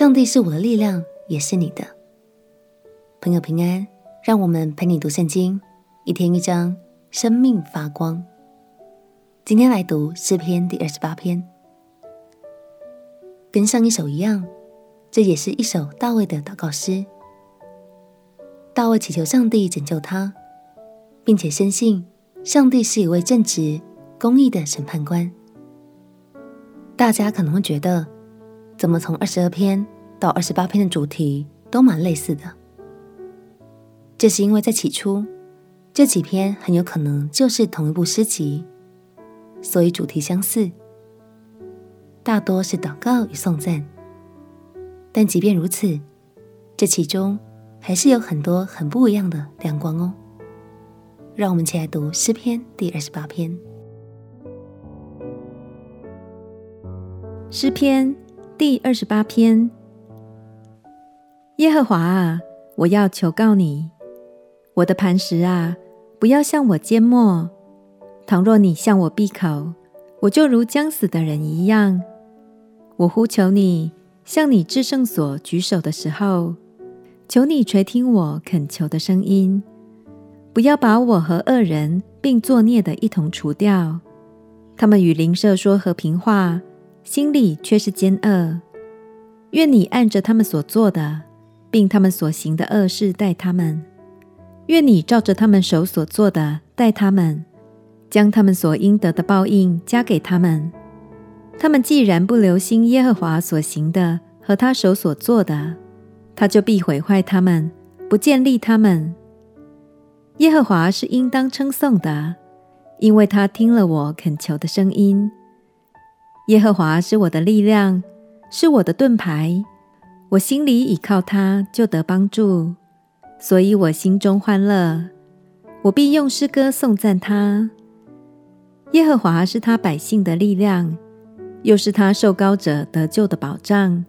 上帝是我的力量，也是你的。朋友平安，让我们陪你读圣经，一天一章，生命发光。今天来读诗篇第二十八篇，跟上一首一样，这也是一首大卫的祷告诗。大卫祈求上帝拯救他，并且深信上帝是一位正直、公义的审判官。大家可能会觉得，怎么从二十二篇到二十八篇的主题都蛮类似的？这是因为在起初，这几篇很有可能就是同一部诗集，所以主题相似，大多是祷告与颂赞。但即便如此，这其中还是有很多很不一样的亮光哦。让我们一起来读诗篇第二十八篇。诗篇。第二十八篇，耶和华啊，我要求告你，我的磐石啊，不要向我缄默。倘若你向我闭口，我就如将死的人一样。我呼求你，向你至圣所举手的时候，求你垂听我恳求的声音，不要把我和恶人并作孽的一同除掉。他们与邻舍说和平话。心里却是奸恶。愿你按着他们所做的，并他们所行的恶事待他们；愿你照着他们手所做的待他们，将他们所应得的报应加给他们。他们既然不留心耶和华所行的和他手所做的，他就必毁坏他们，不建立他们。耶和华是应当称颂的，因为他听了我恳求的声音。耶和华是我的力量，是我的盾牌，我心里倚靠他，就得帮助，所以我心中欢乐。我必用诗歌颂赞他。耶和华是他百姓的力量，又是他受膏者得救的保障。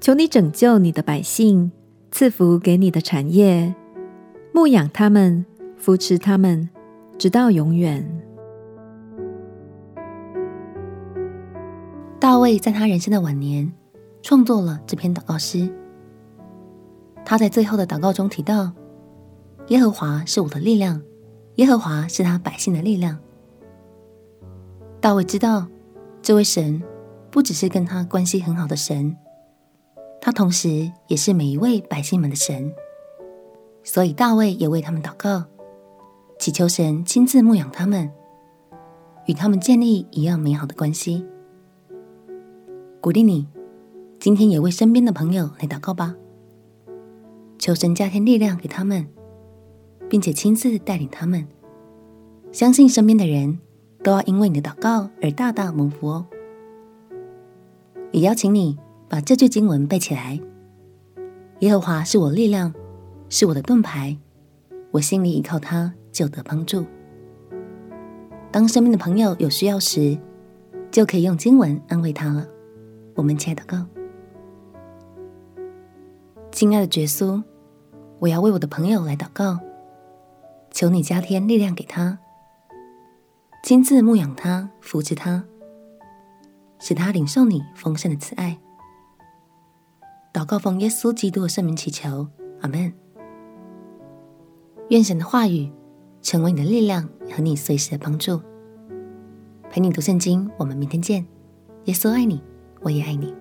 求你拯救你的百姓，赐福给你的产业，牧养他们，扶持他们，直到永远。大卫在他人生的晚年创作了这篇祷告诗。他在最后的祷告中提到：“耶和华是我的力量，耶和华是他百姓的力量。”大卫知道，这位神不只是跟他关系很好的神，他同时也是每一位百姓们的神。所以大卫也为他们祷告，祈求神亲自牧养他们，与他们建立一样美好的关系。鼓励你，今天也为身边的朋友来祷告吧，求神加添力量给他们，并且亲自带领他们。相信身边的人都要因为你的祷告而大大蒙福哦。也邀请你把这句经文背起来：耶和华是我力量，是我的盾牌，我心里依靠他，就得帮助。当身边的朋友有需要时，就可以用经文安慰他了。我们亲爱的祷告，亲爱的耶稣，我要为我的朋友来祷告，求你加添力量给他，亲自牧养他，扶持他，使他领受你丰盛的慈爱。祷告奉耶稣基督的圣名祈求，阿门。愿神的话语成为你的力量和你随时的帮助，陪你读圣经。我们明天见，耶稣爱你。我也爱你。